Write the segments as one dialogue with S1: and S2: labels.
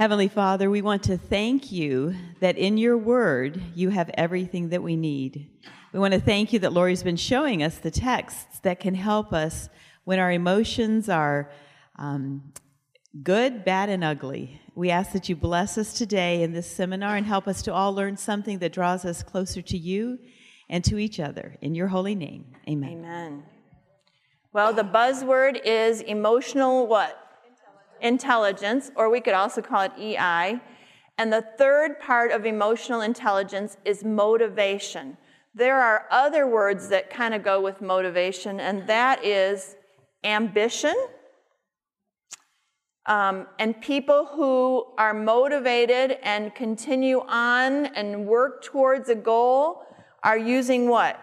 S1: Heavenly Father, we want to thank you that in your word you have everything that we need. We want to thank you that Laurie's been showing us the texts that can help us when our emotions are um, good, bad, and ugly. We ask that you bless us today in this seminar and help us to all learn something that draws us closer to you and to each other. In your holy name, amen.
S2: Amen. Well, the buzzword is emotional what? Intelligence, or we could also call it EI. And the third part of emotional intelligence is motivation. There are other words that kind of go with motivation, and that is ambition. Um, and people who are motivated and continue on and work towards a goal are using what?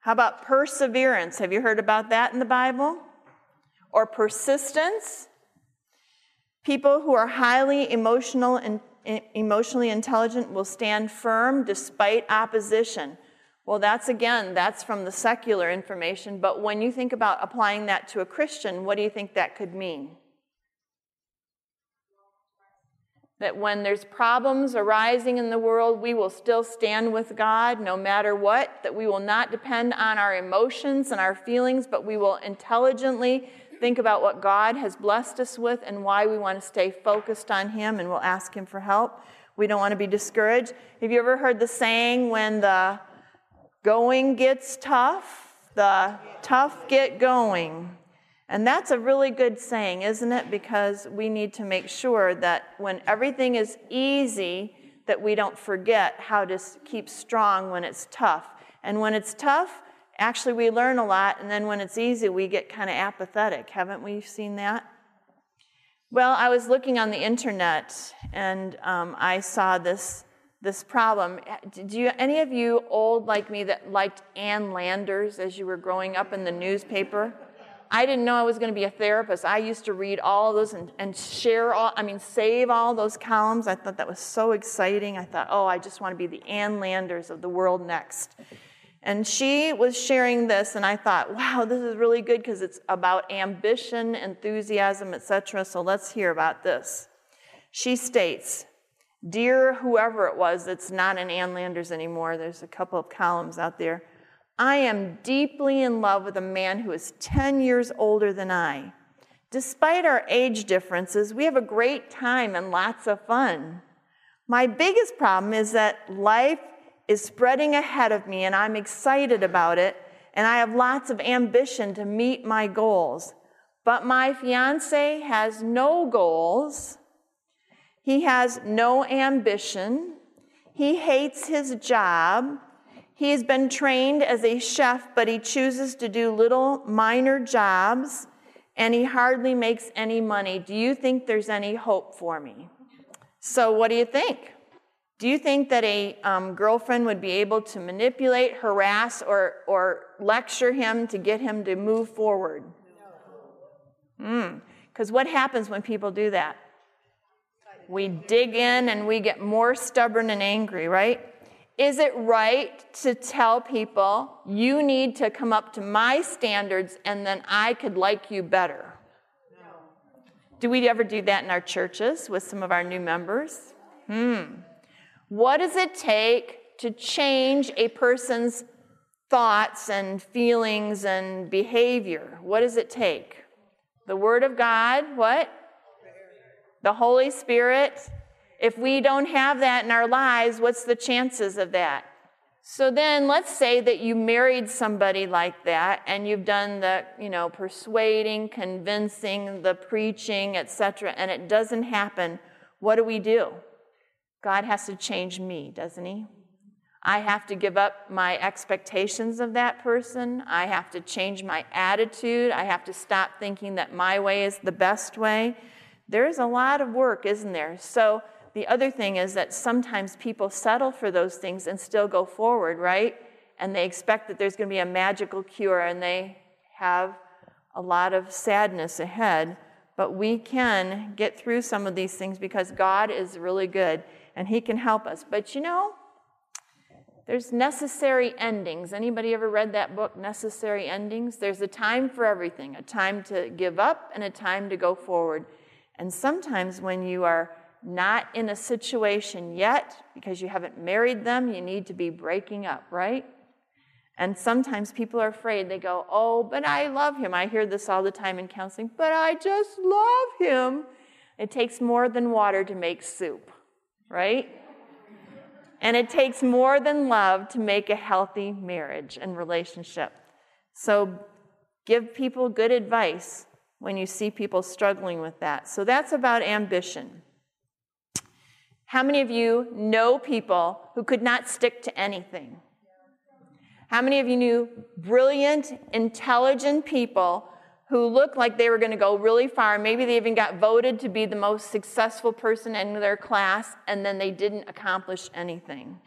S2: How about perseverance? Have you heard about that in the Bible? Or persistence? People who are highly emotional and eh, emotionally intelligent will stand firm despite opposition. Well, that's again, that's from the secular information, but when you think about applying that to a Christian, what do you think that could mean? That when there's problems arising in the world, we will still stand with God no matter what, that we will not depend on our emotions and our feelings, but we will intelligently think about what God has blessed us with and why we want to stay focused on Him and we'll ask Him for help. We don't want to be discouraged. Have you ever heard the saying when the going gets tough, the tough get going? And that's a really good saying, isn't it? Because we need to make sure that when everything is easy, that we don't forget how to keep strong when it's tough. And when it's tough, actually we learn a lot, and then when it's easy, we get kind of apathetic. Haven't we seen that? Well, I was looking on the internet and um, I saw this this problem. Did you any of you old like me that liked Ann Landers as you were growing up in the newspaper? I didn't know I was going to be a therapist. I used to read all those and, and share all, I mean, save all those columns. I thought that was so exciting. I thought, oh, I just want to be the Ann Landers of the world next. And she was sharing this, and I thought, wow, this is really good because it's about ambition, enthusiasm, etc. So let's hear about this. She states, Dear whoever it was that's not in Ann Landers anymore, there's a couple of columns out there. I am deeply in love with a man who is 10 years older than I. Despite our age differences, we have a great time and lots of fun. My biggest problem is that life is spreading ahead of me and I'm excited about it and I have lots of ambition to meet my goals. But my fiance has no goals. He has no ambition. He hates his job. He's been trained as a chef, but he chooses to do little minor jobs and he hardly makes any money. Do you think there's any hope for me? So, what do you think? Do you think that a um, girlfriend would be able to manipulate, harass, or, or lecture him to get him to move forward? No. Because mm. what happens when people do that? We dig in and we get more stubborn and angry, right? Is it right to tell people, you need to come up to my standards and then I could like you better? No. Do we ever do that in our churches with some of our new members? Hmm. What does it take to change a person's thoughts and feelings and behavior? What does it take? The Word of God, what? The Holy Spirit, if we don't have that in our lives, what's the chances of that? So then let's say that you married somebody like that and you've done the, you know, persuading, convincing, the preaching, etc., and it doesn't happen. What do we do? God has to change me, doesn't he? I have to give up my expectations of that person. I have to change my attitude. I have to stop thinking that my way is the best way. There's a lot of work, isn't there? So the other thing is that sometimes people settle for those things and still go forward, right? And they expect that there's going to be a magical cure and they have a lot of sadness ahead. But we can get through some of these things because God is really good and He can help us. But you know, there's necessary endings. Anybody ever read that book, Necessary Endings? There's a time for everything a time to give up and a time to go forward. And sometimes when you are not in a situation yet, because you haven't married them, you need to be breaking up, right? And sometimes people are afraid. They go, Oh, but I love him. I hear this all the time in counseling, but I just love him. It takes more than water to make soup, right? And it takes more than love to make a healthy marriage and relationship. So give people good advice when you see people struggling with that. So that's about ambition. How many of you know people who could not stick to anything? How many of you knew brilliant, intelligent people who looked like they were going to go really far? Maybe they even got voted to be the most successful person in their class, and then they didn't accomplish anything.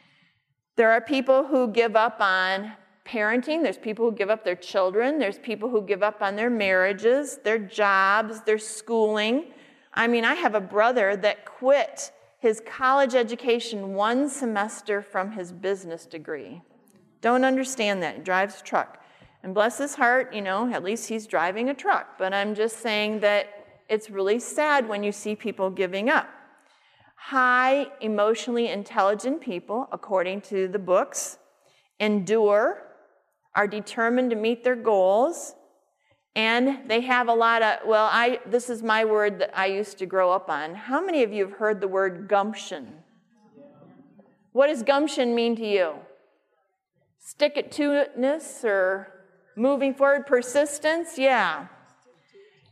S2: There are people who give up on parenting, there's people who give up their children, there's people who give up on their marriages, their jobs, their schooling. I mean, I have a brother that quit his college education one semester from his business degree. Don't understand that. Drives a truck. And bless his heart, you know, at least he's driving a truck. But I'm just saying that it's really sad when you see people giving up. High emotionally intelligent people, according to the books, endure, are determined to meet their goals, and they have a lot of, well, I, this is my word that I used to grow up on. How many of you have heard the word gumption? What does gumption mean to you? Stick it to itness or moving forward, persistence? Yeah.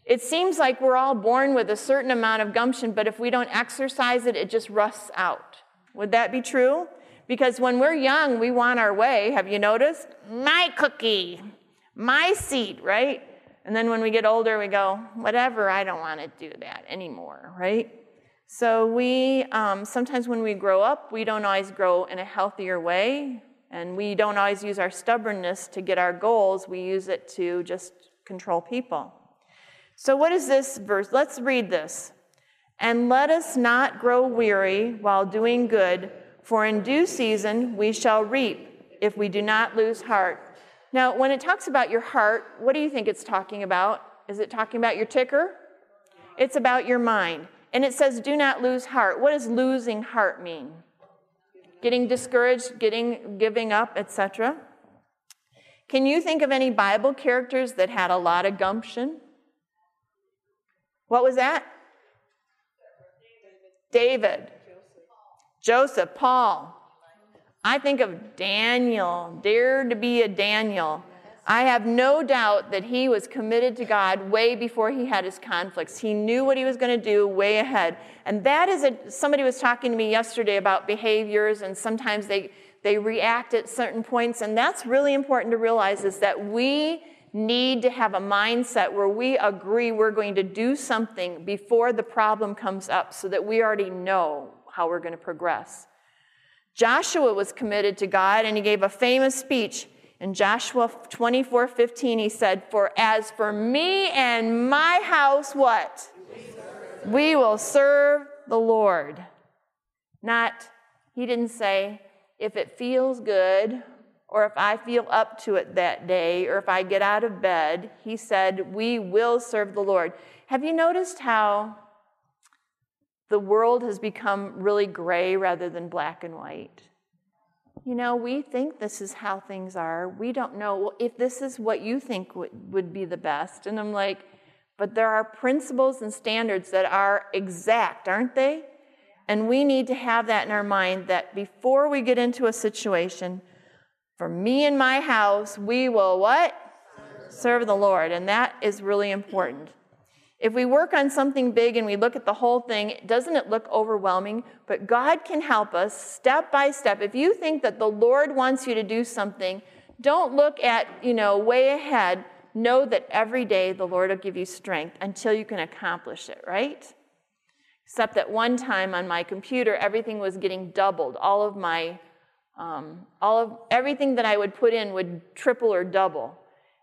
S2: It seems like we're all born with a certain amount of gumption, but if we don't exercise it, it just rusts out. Would that be true? Because when we're young, we want our way. Have you noticed? My cookie, my seat, right? And then when we get older, we go, whatever, I don't want to do that anymore, right? So we, um, sometimes when we grow up, we don't always grow in a healthier way. And we don't always use our stubbornness to get our goals, we use it to just control people. So, what is this verse? Let's read this. And let us not grow weary while doing good, for in due season we shall reap if we do not lose heart. Now, when it talks about your heart, what do you think it's talking about? Is it talking about your ticker? It's about your mind. And it says, do not lose heart. What does losing heart mean? Getting discouraged, getting giving up, etc. Can you think of any Bible characters that had a lot of gumption? What was that? David, Joseph, Paul. I think of Daniel, dare to be a Daniel. I have no doubt that he was committed to God way before he had his conflicts. He knew what he was going to do way ahead. And that is a, somebody was talking to me yesterday about behaviors, and sometimes they, they react at certain points. And that's really important to realize is that we need to have a mindset where we agree we're going to do something before the problem comes up so that we already know how we're going to progress. Joshua was committed to God and he gave a famous speech in Joshua 24 15, he said, For as for me and my house, what? We will serve the Lord. Not, he didn't say, if it feels good, or if I feel up to it that day, or if I get out of bed. He said, We will serve the Lord. Have you noticed how the world has become really gray rather than black and white? You know, we think this is how things are. We don't know if this is what you think would, would be the best. And I'm like, but there are principles and standards that are exact, aren't they? And we need to have that in our mind that before we get into a situation, for me and my house, we will what? Serve the Lord. And that is really important. If we work on something big and we look at the whole thing, doesn't it look overwhelming? But God can help us step by step. If you think that the Lord wants you to do something, don't look at, you know, way ahead. Know that every day the Lord will give you strength until you can accomplish it, right? Except that one time on my computer, everything was getting doubled. All of my, um, all of everything that I would put in would triple or double.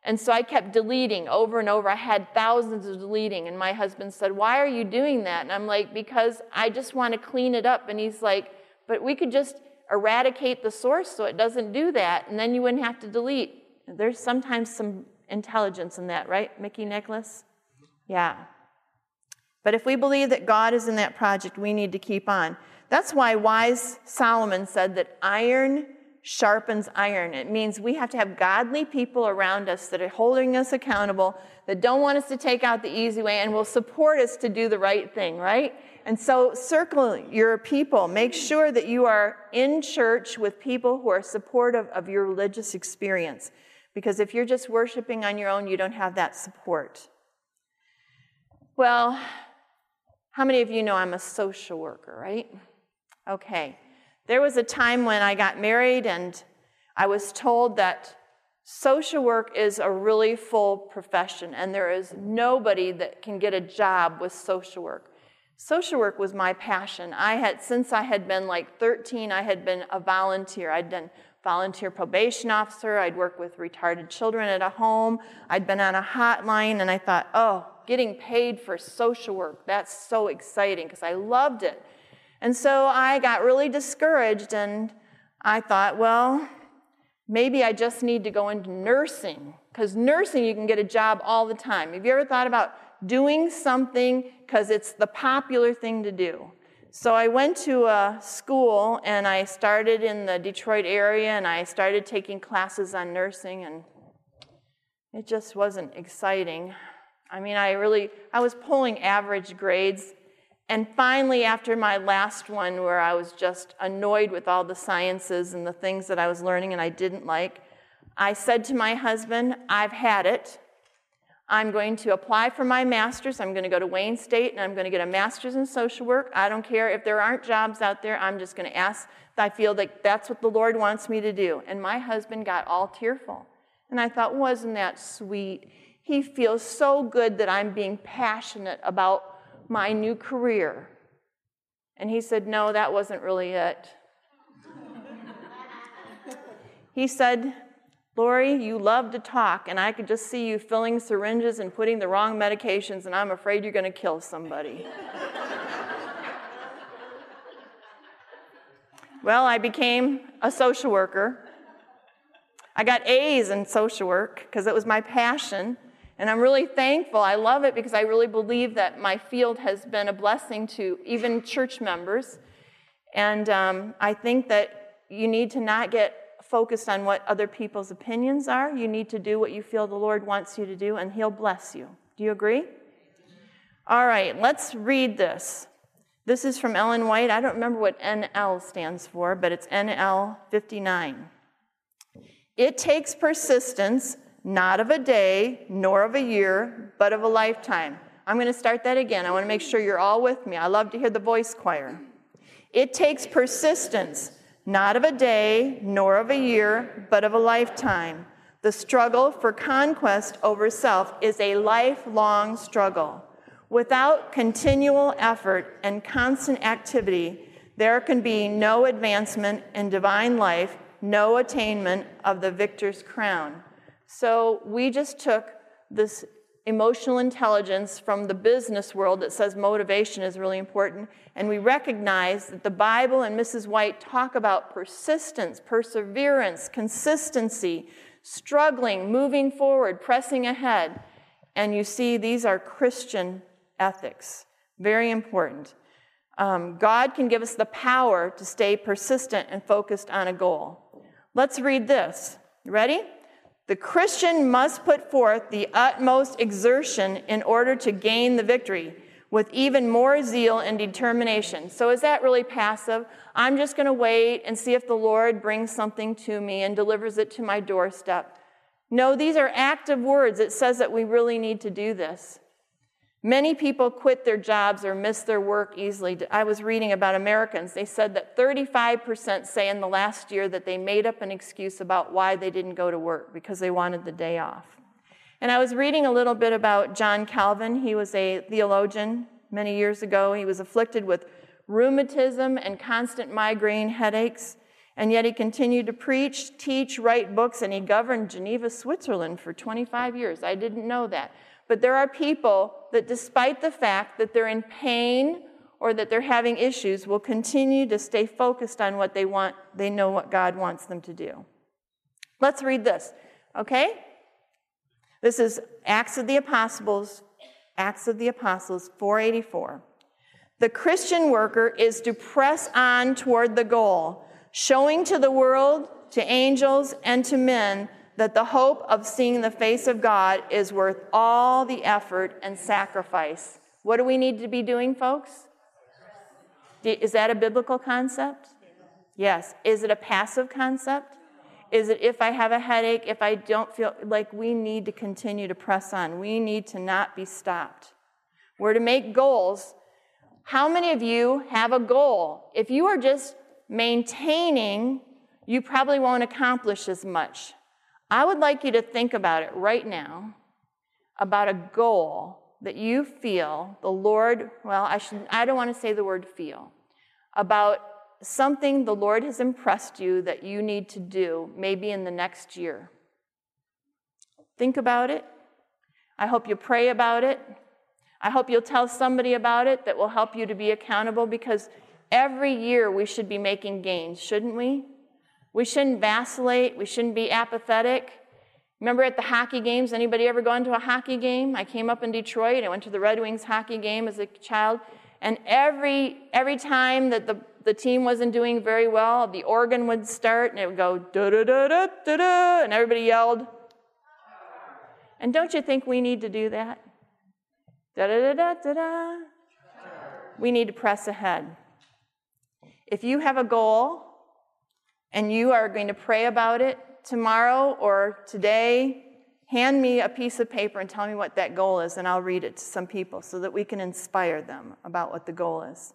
S2: And so I kept deleting over and over. I had thousands of deleting. And my husband said, Why are you doing that? And I'm like, Because I just want to clean it up. And he's like, But we could just eradicate the source so it doesn't do that. And then you wouldn't have to delete. There's sometimes some intelligence in that, right, Mickey Nicholas? Yeah. But if we believe that God is in that project, we need to keep on. That's why wise Solomon said that iron sharpens iron. It means we have to have godly people around us that are holding us accountable, that don't want us to take out the easy way, and will support us to do the right thing, right? And so, circle your people. Make sure that you are in church with people who are supportive of your religious experience. Because if you're just worshiping on your own, you don't have that support. Well, how many of you know I'm a social worker, right? Okay. There was a time when I got married and I was told that social work is a really full profession and there is nobody that can get a job with social work. Social work was my passion. I had since I had been like 13, I had been a volunteer. I'd been volunteer probation officer. I'd worked with retarded children at a home. I'd been on a hotline and I thought, "Oh, getting paid for social work. That's so exciting because I loved it." And so I got really discouraged and I thought, well, maybe I just need to go into nursing because nursing you can get a job all the time. Have you ever thought about doing something because it's the popular thing to do? So I went to a school and I started in the Detroit area and I started taking classes on nursing and it just wasn't exciting. I mean, I really I was pulling average grades and finally, after my last one, where I was just annoyed with all the sciences and the things that I was learning and I didn't like, I said to my husband, I've had it. I'm going to apply for my master's. I'm going to go to Wayne State and I'm going to get a master's in social work. I don't care if there aren't jobs out there. I'm just going to ask. I feel like that's what the Lord wants me to do. And my husband got all tearful. And I thought, wasn't that sweet? He feels so good that I'm being passionate about my new career. And he said, No, that wasn't really it. he said, Laurie, you love to talk, and I could just see you filling syringes and putting the wrong medications, and I'm afraid you're going to kill somebody. well, I became a social worker. I got A's in social work because it was my passion. And I'm really thankful. I love it because I really believe that my field has been a blessing to even church members. And um, I think that you need to not get focused on what other people's opinions are. You need to do what you feel the Lord wants you to do, and He'll bless you. Do you agree? All right, let's read this. This is from Ellen White. I don't remember what NL stands for, but it's NL 59. It takes persistence not of a day, nor of a year, but of a lifetime. I'm going to start that again. I want to make sure you're all with me. I love to hear the voice choir. It takes persistence, not of a day, nor of a year, but of a lifetime. The struggle for conquest over self is a lifelong struggle. Without continual effort and constant activity, there can be no advancement in divine life, no attainment of the victor's crown. So we just took this emotional intelligence from the business world that says motivation is really important, and we recognize that the Bible and Mrs. White talk about persistence, perseverance, consistency, struggling, moving forward, pressing ahead. And you see, these are Christian ethics. Very important. Um, God can give us the power to stay persistent and focused on a goal. Let's read this. Ready? The Christian must put forth the utmost exertion in order to gain the victory with even more zeal and determination. So, is that really passive? I'm just going to wait and see if the Lord brings something to me and delivers it to my doorstep. No, these are active words. It says that we really need to do this. Many people quit their jobs or miss their work easily. I was reading about Americans. They said that 35% say in the last year that they made up an excuse about why they didn't go to work because they wanted the day off. And I was reading a little bit about John Calvin. He was a theologian many years ago. He was afflicted with rheumatism and constant migraine headaches. And yet he continued to preach, teach, write books, and he governed Geneva, Switzerland for 25 years. I didn't know that. But there are people that, despite the fact that they're in pain or that they're having issues, will continue to stay focused on what they want. They know what God wants them to do. Let's read this, okay? This is Acts of the Apostles Acts of the Apostles 484. The Christian worker is to press on toward the goal, showing to the world, to angels, and to men that the hope of seeing the face of God is worth all the effort and sacrifice. What do we need to be doing, folks? Is that a biblical concept? Yes. Is it a passive concept? Is it if I have a headache, if I don't feel like we need to continue to press on? We need to not be stopped. We're to make goals. How many of you have a goal? If you are just maintaining, you probably won't accomplish as much. I would like you to think about it right now about a goal that you feel the Lord, well, I should I don't want to say the word feel, about something the Lord has impressed you that you need to do maybe in the next year. Think about it. I hope you pray about it. I hope you'll tell somebody about it that will help you to be accountable because every year we should be making gains, shouldn't we? We shouldn't vacillate. We shouldn't be apathetic. Remember at the hockey games, anybody ever gone to a hockey game? I came up in Detroit. I went to the Red Wings hockey game as a child. And every, every time that the, the team wasn't doing very well, the organ would start and it would go da da da da da da, and everybody yelled. And don't you think we need to do that? Da da da da da da. We need to press ahead. If you have a goal and you are going to pray about it tomorrow or today, hand me a piece of paper and tell me what that goal is, and I'll read it to some people so that we can inspire them about what the goal is.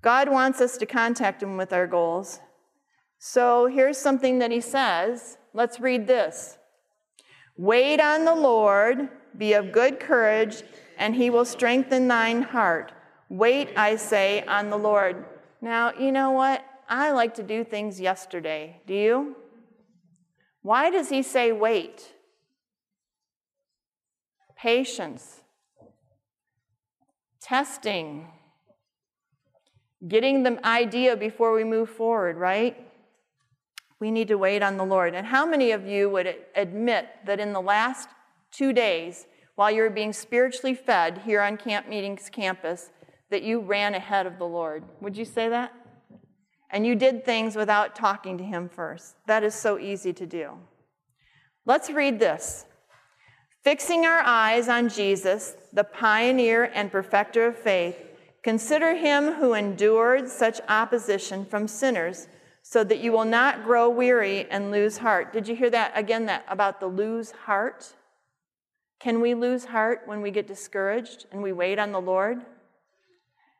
S2: God wants us to contact Him with our goals. So here's something that He says. Let's read this Wait on the Lord, be of good courage, and He will strengthen thine heart. Wait, I say, on the Lord. Now, you know what? I like to do things yesterday. Do you? Why does he say wait? Patience, testing, getting the idea before we move forward, right? We need to wait on the Lord. And how many of you would admit that in the last two days, while you were being spiritually fed here on Camp Meetings campus, that you ran ahead of the Lord? Would you say that? And you did things without talking to him first. That is so easy to do. Let's read this. Fixing our eyes on Jesus, the pioneer and perfecter of faith, consider him who endured such opposition from sinners so that you will not grow weary and lose heart. Did you hear that again that about the lose heart? Can we lose heart when we get discouraged and we wait on the Lord?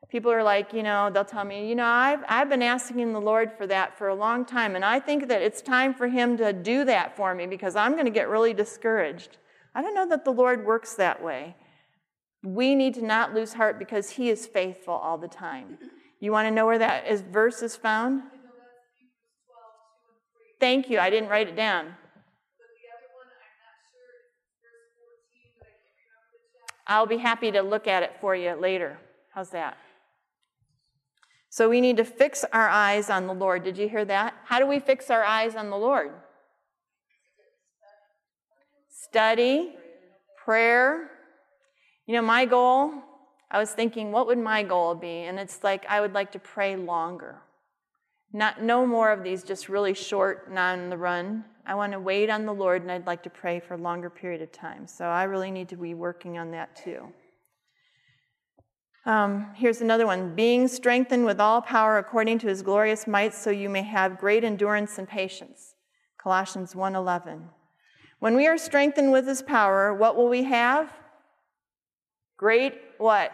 S2: People are like, you know, they'll tell me, you know, I've, I've been asking the Lord for that for a long time, and I think that it's time for Him to do that for me because I'm going to get really discouraged. I don't know that the Lord works that way. We need to not lose heart because He is faithful all the time. You want to know where that is, verse is found? Thank you. I didn't write it down. I'll be happy to look at it for you later. How's that? So we need to fix our eyes on the Lord. Did you hear that? How do we fix our eyes on the Lord? Study, prayer. You know, my goal, I was thinking, what would my goal be? And it's like, I would like to pray longer. Not, no more of these just really short, non the run. I want to wait on the Lord and I'd like to pray for a longer period of time. So I really need to be working on that too. Um, here's another one being strengthened with all power according to his glorious might, so you may have great endurance and patience. Colossians 1:11. When we are strengthened with his power, what will we have? Great what?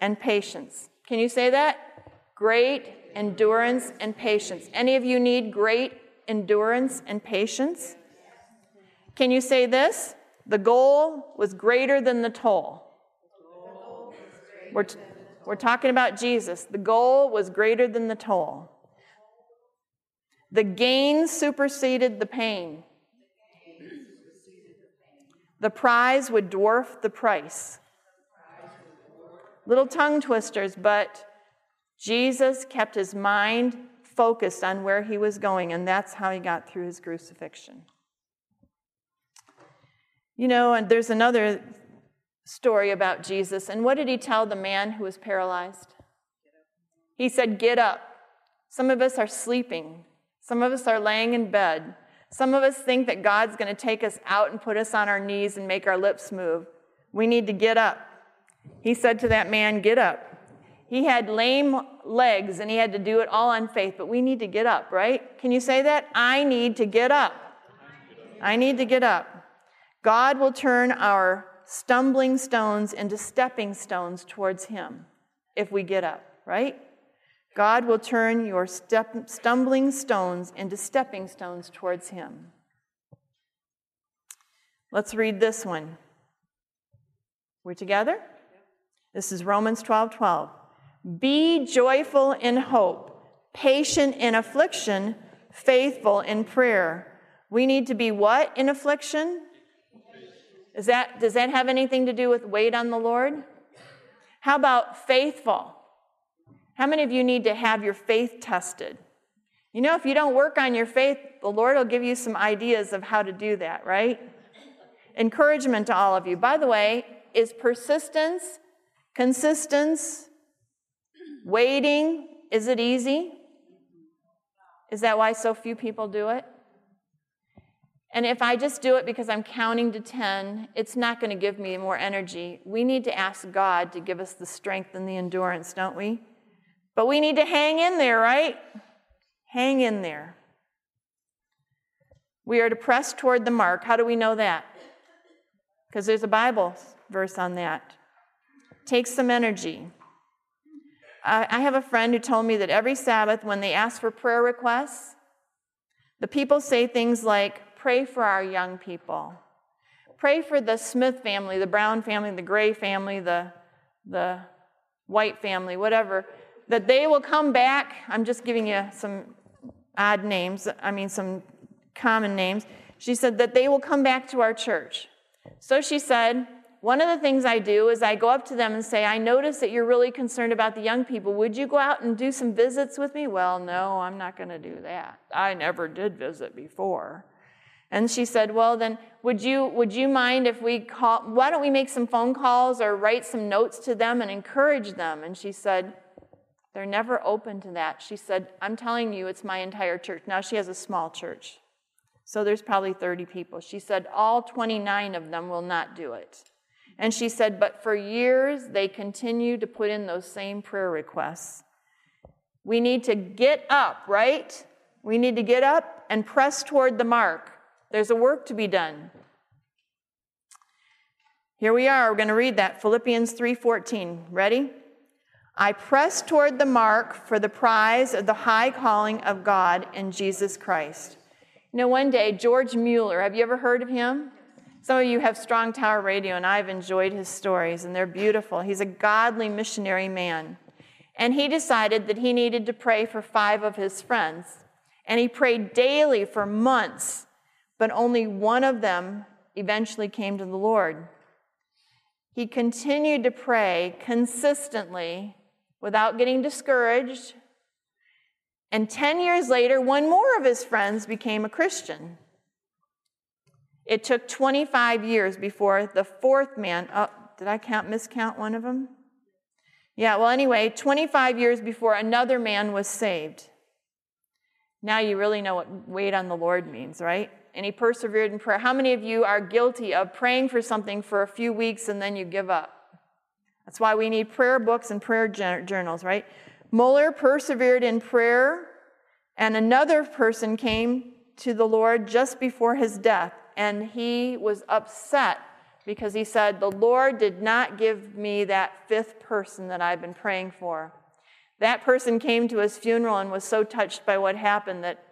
S2: And patience. Can you say that? Great endurance and patience. Any of you need great endurance and patience? Can you say this? The goal was greater than the toll. We're, t- we're talking about Jesus. The goal was greater than the toll. The gain superseded the pain. The prize would dwarf the price. Little tongue twisters, but Jesus kept his mind focused on where he was going, and that's how he got through his crucifixion. You know, and there's another story about Jesus. And what did he tell the man who was paralyzed? He said, Get up. Some of us are sleeping, some of us are laying in bed. Some of us think that God's going to take us out and put us on our knees and make our lips move. We need to get up. He said to that man, Get up. He had lame legs and he had to do it all on faith, but we need to get up, right? Can you say that? I need to get up. I need to get up. God will turn our stumbling stones into stepping stones towards Him if we get up, right? God will turn your step, stumbling stones into stepping stones towards Him. Let's read this one. We're together? This is Romans 12 12. Be joyful in hope, patient in affliction, faithful in prayer. We need to be what in affliction? Is that, does that have anything to do with wait on the Lord? How about faithful? How many of you need to have your faith tested? You know, if you don't work on your faith, the Lord will give you some ideas of how to do that, right? Encouragement to all of you. By the way, is persistence, consistence, Waiting, is it easy? Is that why so few people do it? And if I just do it because I'm counting to 10, it's not going to give me more energy. We need to ask God to give us the strength and the endurance, don't we? But we need to hang in there, right? Hang in there. We are to press toward the mark. How do we know that? Because there's a Bible verse on that. Takes some energy. I have a friend who told me that every Sabbath, when they ask for prayer requests, the people say things like, Pray for our young people. Pray for the Smith family, the Brown family, the Gray family, the, the White family, whatever, that they will come back. I'm just giving you some odd names, I mean, some common names. She said that they will come back to our church. So she said, one of the things I do is I go up to them and say, I notice that you're really concerned about the young people. Would you go out and do some visits with me? Well, no, I'm not going to do that. I never did visit before. And she said, Well, then, would you, would you mind if we call, why don't we make some phone calls or write some notes to them and encourage them? And she said, They're never open to that. She said, I'm telling you, it's my entire church. Now she has a small church. So there's probably 30 people. She said, All 29 of them will not do it. And she said, But for years, they continue to put in those same prayer requests. We need to get up, right? We need to get up and press toward the mark. There's a work to be done. Here we are. We're going to read that Philippians 3:14. Ready? I press toward the mark for the prize of the high calling of God in Jesus Christ. You know, one day, George Mueller, have you ever heard of him? Some of you have Strong Tower Radio, and I've enjoyed his stories, and they're beautiful. He's a godly missionary man. And he decided that he needed to pray for five of his friends. And he prayed daily for months, but only one of them eventually came to the Lord. He continued to pray consistently without getting discouraged. And 10 years later, one more of his friends became a Christian. It took 25 years before the fourth man, oh, did I count, miscount one of them? Yeah, well, anyway, 25 years before another man was saved. Now you really know what wait on the Lord means, right? And he persevered in prayer. How many of you are guilty of praying for something for a few weeks and then you give up? That's why we need prayer books and prayer journals, right? Mueller persevered in prayer, and another person came to the Lord just before his death and he was upset because he said, The Lord did not give me that fifth person that I've been praying for. That person came to his funeral and was so touched by what happened that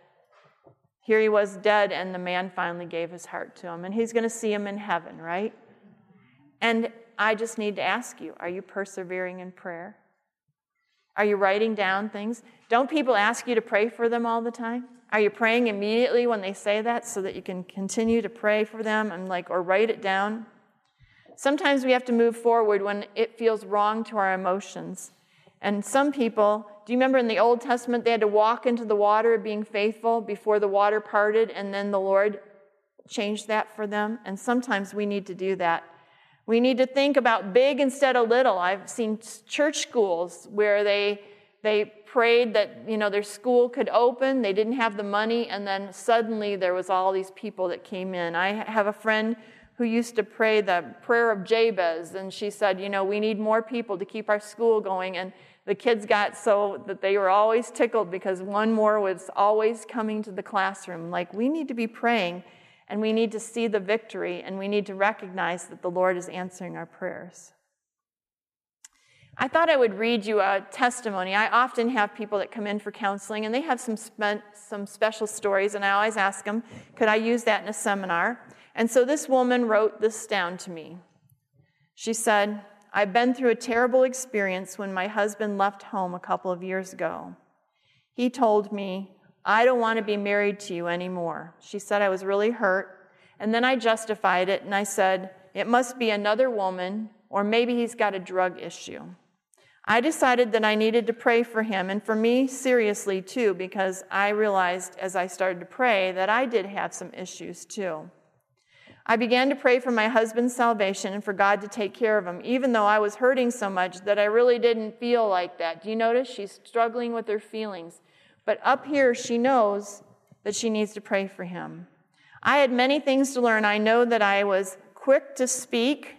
S2: here he was dead, and the man finally gave his heart to him. And he's going to see him in heaven, right? And I just need to ask you are you persevering in prayer? Are you writing down things? Don't people ask you to pray for them all the time? Are you praying immediately when they say that so that you can continue to pray for them and like or write it down? Sometimes we have to move forward when it feels wrong to our emotions. And some people, do you remember in the Old Testament they had to walk into the water being faithful before the water parted and then the Lord changed that for them? And sometimes we need to do that. We need to think about big instead of little. I've seen church schools where they they prayed that you know their school could open. They didn't have the money, and then suddenly there was all these people that came in. I have a friend who used to pray the prayer of Jabez, and she said, you know, we need more people to keep our school going. And the kids got so that they were always tickled because one more was always coming to the classroom. Like, we need to be praying and we need to see the victory and we need to recognize that the Lord is answering our prayers. I thought I would read you a testimony. I often have people that come in for counseling and they have some, spe- some special stories, and I always ask them, could I use that in a seminar? And so this woman wrote this down to me. She said, I've been through a terrible experience when my husband left home a couple of years ago. He told me, I don't want to be married to you anymore. She said I was really hurt. And then I justified it and I said, it must be another woman, or maybe he's got a drug issue. I decided that I needed to pray for him, and for me, seriously too, because I realized as I started to pray that I did have some issues too. I began to pray for my husband's salvation and for God to take care of him, even though I was hurting so much that I really didn't feel like that. Do you notice? She's struggling with her feelings. But up here, she knows that she needs to pray for him. I had many things to learn. I know that I was quick to speak,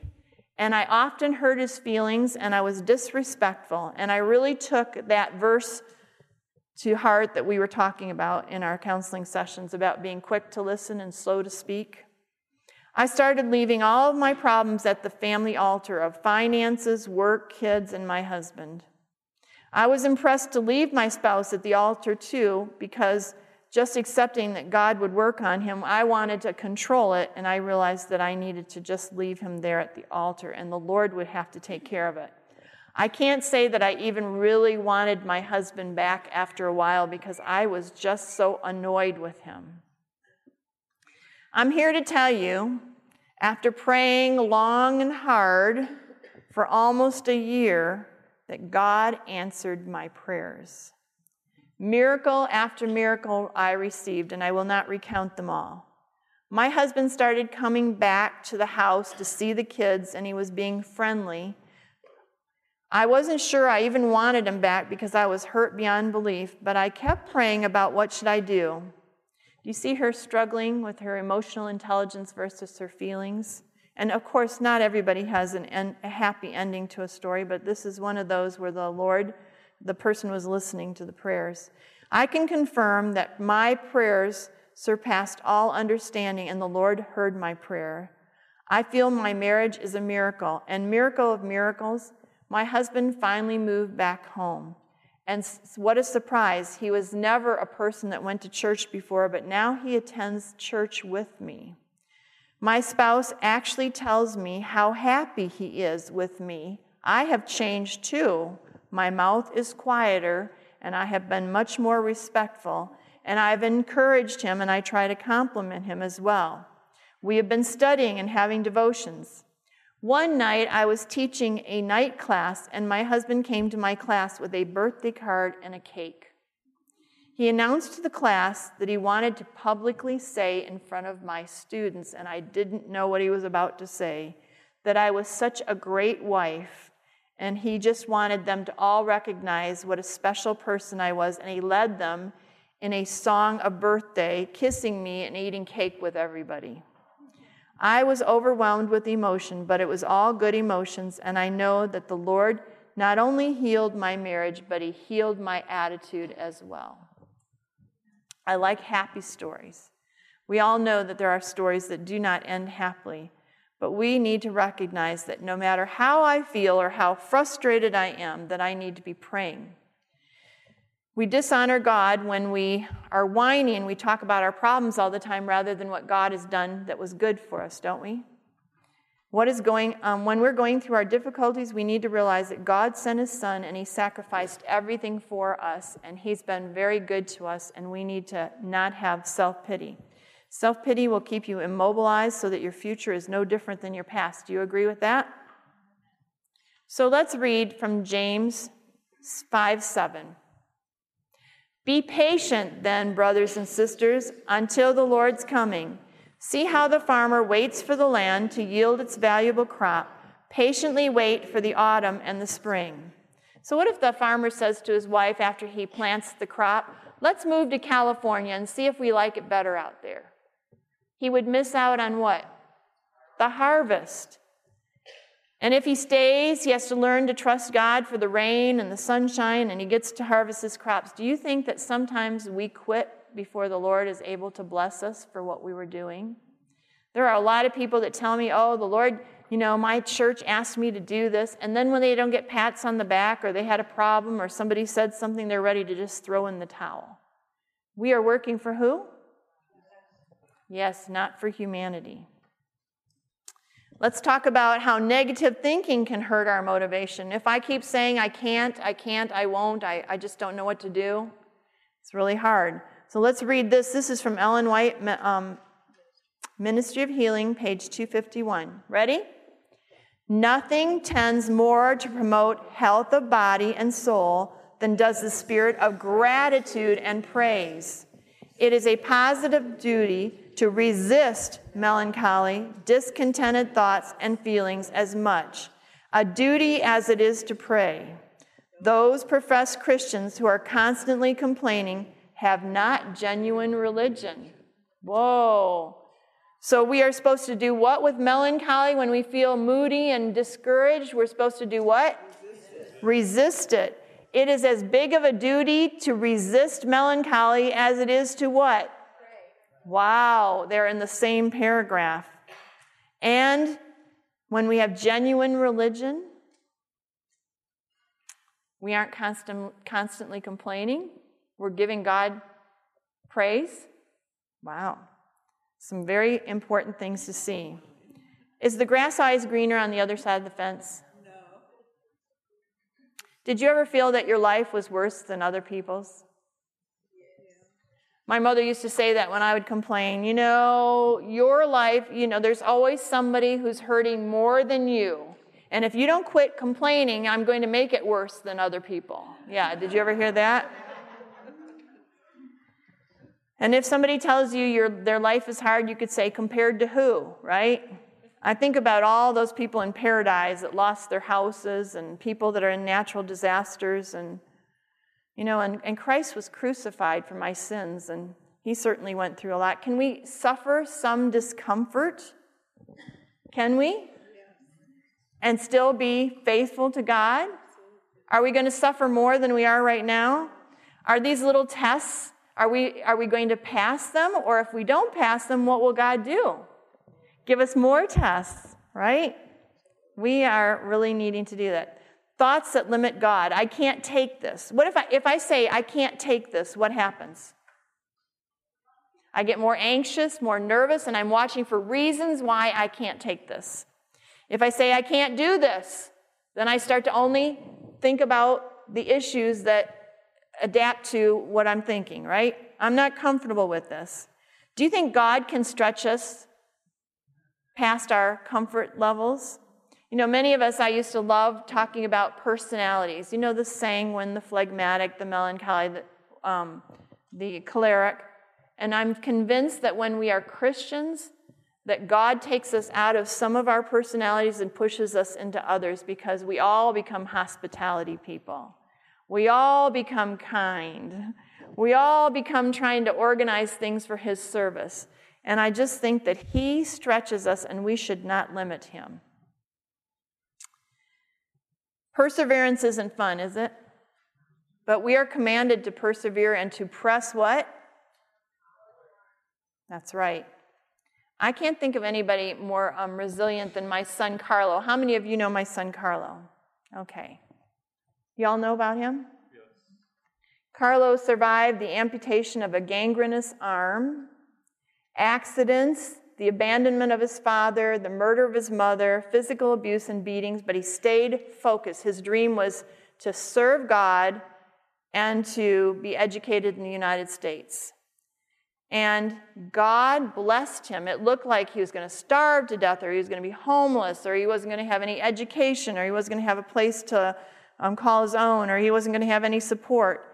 S2: and I often hurt his feelings, and I was disrespectful. And I really took that verse to heart that we were talking about in our counseling sessions about being quick to listen and slow to speak. I started leaving all of my problems at the family altar of finances, work, kids, and my husband. I was impressed to leave my spouse at the altar too, because just accepting that God would work on him, I wanted to control it, and I realized that I needed to just leave him there at the altar, and the Lord would have to take care of it. I can't say that I even really wanted my husband back after a while because I was just so annoyed with him. I'm here to tell you, after praying long and hard for almost a year, that God answered my prayers. Miracle after miracle I received, and I will not recount them all. My husband started coming back to the house to see the kids, and he was being friendly. I wasn't sure I even wanted him back because I was hurt beyond belief, but I kept praying about what should I do. Do you see her struggling with her emotional intelligence versus her feelings? And of course, not everybody has an en- a happy ending to a story, but this is one of those where the Lord, the person was listening to the prayers. I can confirm that my prayers surpassed all understanding, and the Lord heard my prayer. I feel my marriage is a miracle, and miracle of miracles, my husband finally moved back home. And what a surprise. He was never a person that went to church before, but now he attends church with me. My spouse actually tells me how happy he is with me. I have changed too. My mouth is quieter, and I have been much more respectful, and I've encouraged him, and I try to compliment him as well. We have been studying and having devotions. One night I was teaching a night class, and my husband came to my class with a birthday card and a cake. He announced to the class that he wanted to publicly say in front of my students, and I didn't know what he was about to say, that I was such a great wife, and he just wanted them to all recognize what a special person I was, and he led them in a song of birthday, kissing me and eating cake with everybody. I was overwhelmed with emotion, but it was all good emotions, and I know that the Lord not only healed my marriage, but He healed my attitude as well. I like happy stories. We all know that there are stories that do not end happily, but we need to recognize that no matter how I feel or how frustrated I am, that I need to be praying. We dishonor God when we are whining. We talk about our problems all the time rather than what God has done that was good for us, don't we? What is going um, when we're going through our difficulties, we need to realize that God sent His Son and He sacrificed everything for us, and He's been very good to us, and we need to not have self pity. Self pity will keep you immobilized so that your future is no different than your past. Do you agree with that? So let's read from James 5 7. Be patient, then, brothers and sisters, until the Lord's coming. See how the farmer waits for the land to yield its valuable crop, patiently wait for the autumn and the spring. So, what if the farmer says to his wife after he plants the crop, Let's move to California and see if we like it better out there? He would miss out on what? The harvest. And if he stays, he has to learn to trust God for the rain and the sunshine, and he gets to harvest his crops. Do you think that sometimes we quit before the Lord is able to bless us for what we were doing? There are a lot of people that tell me, oh, the Lord, you know, my church asked me to do this. And then when they don't get pats on the back or they had a problem or somebody said something, they're ready to just throw in the towel. We are working for who? Yes, not for humanity. Let's talk about how negative thinking can hurt our motivation. If I keep saying I can't, I can't, I won't, I, I just don't know what to do, it's really hard. So let's read this. This is from Ellen White, um, Ministry of Healing, page 251. Ready? Nothing tends more to promote health of body and soul than does the spirit of gratitude and praise. It is a positive duty to resist melancholy, discontented thoughts and feelings as much, a duty as it is to pray. Those professed Christians who are constantly complaining have not genuine religion. Whoa. So we are supposed to do what with melancholy when we feel moody and discouraged? We're supposed to do what? Resist it. Resist it. It is as big of a duty to resist melancholy as it is to what? Wow, they're in the same paragraph. And when we have genuine religion, we aren't constant, constantly complaining. We're giving God praise. Wow. Some very important things to see. Is the grass always greener on the other side of the fence? No. Did you ever feel that your life was worse than other people's? My mother used to say that when I would complain, you know, your life, you know, there's always somebody who's hurting more than you. And if you don't quit complaining, I'm going to make it worse than other people. Yeah, did you ever hear that? And if somebody tells you your, their life is hard, you could say, compared to who, right? I think about all those people in Paradise that lost their houses and people that are in natural disasters and you know, and, and Christ was crucified for my sins, and he certainly went through a lot. Can we suffer some discomfort? Can we? And still be faithful to God? Are we going to suffer more than we are right now? Are these little tests, are we, are we going to pass them? Or if we don't pass them, what will God do? Give us more tests, right? We are really needing to do that. Thoughts that limit God. I can't take this. What if I, if I say, I can't take this, what happens? I get more anxious, more nervous, and I'm watching for reasons why I can't take this. If I say, I can't do this, then I start to only think about the issues that adapt to what I'm thinking, right? I'm not comfortable with this. Do you think God can stretch us past our comfort levels? You know, many of us, I used to love talking about personalities. You know, the sanguine, the phlegmatic, the melancholy, the, um, the choleric. And I'm convinced that when we are Christians, that God takes us out of some of our personalities and pushes us into others because we all become hospitality people. We all become kind. We all become trying to organize things for His service. And I just think that He stretches us and we should not limit Him. Perseverance isn't fun, is it? But we are commanded to persevere and to press what? That's right. I can't think of anybody more um, resilient than my son Carlo. How many of you know my son Carlo? Okay. Y'all know about him? Yes. Carlo survived the amputation of a gangrenous arm, accidents, the abandonment of his father, the murder of his mother, physical abuse and beatings, but he stayed focused. His dream was to serve God and to be educated in the United States. And God blessed him. It looked like he was going to starve to death, or he was going to be homeless, or he wasn't going to have any education, or he wasn't going to have a place to um, call his own, or he wasn't going to have any support.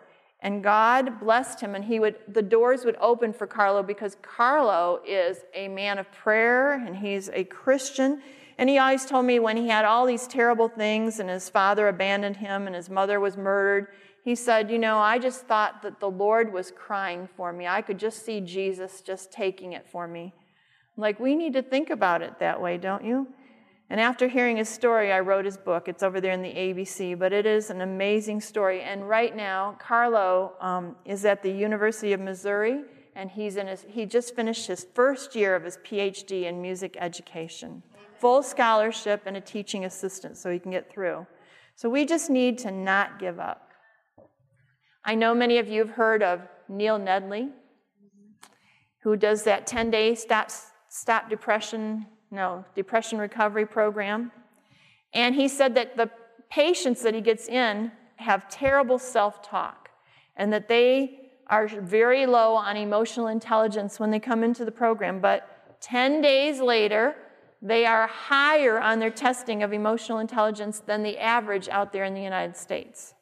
S2: And God blessed him, and he would the doors would open for Carlo because Carlo is a man of prayer and he's a Christian. And he always told me when he had all these terrible things and his father abandoned him and his mother was murdered, he said, You know, I just thought that the Lord was crying for me. I could just see Jesus just taking it for me. Like, we need to think about it that way, don't you? And after hearing his story, I wrote his book. It's over there in the ABC, but it is an amazing story. And right now, Carlo um, is at the University of Missouri, and he's in his, he just finished his first year of his PhD in music education. Full scholarship and a teaching assistant so he can get through. So we just need to not give up. I know many of you have heard of Neil Nedley, who does that 10 day stop, stop depression no, depression recovery program. And he said that the patients that he gets in have terrible self talk and that they are very low on emotional intelligence when they come into the program. But 10 days later, they are higher on their testing of emotional intelligence than the average out there in the United States.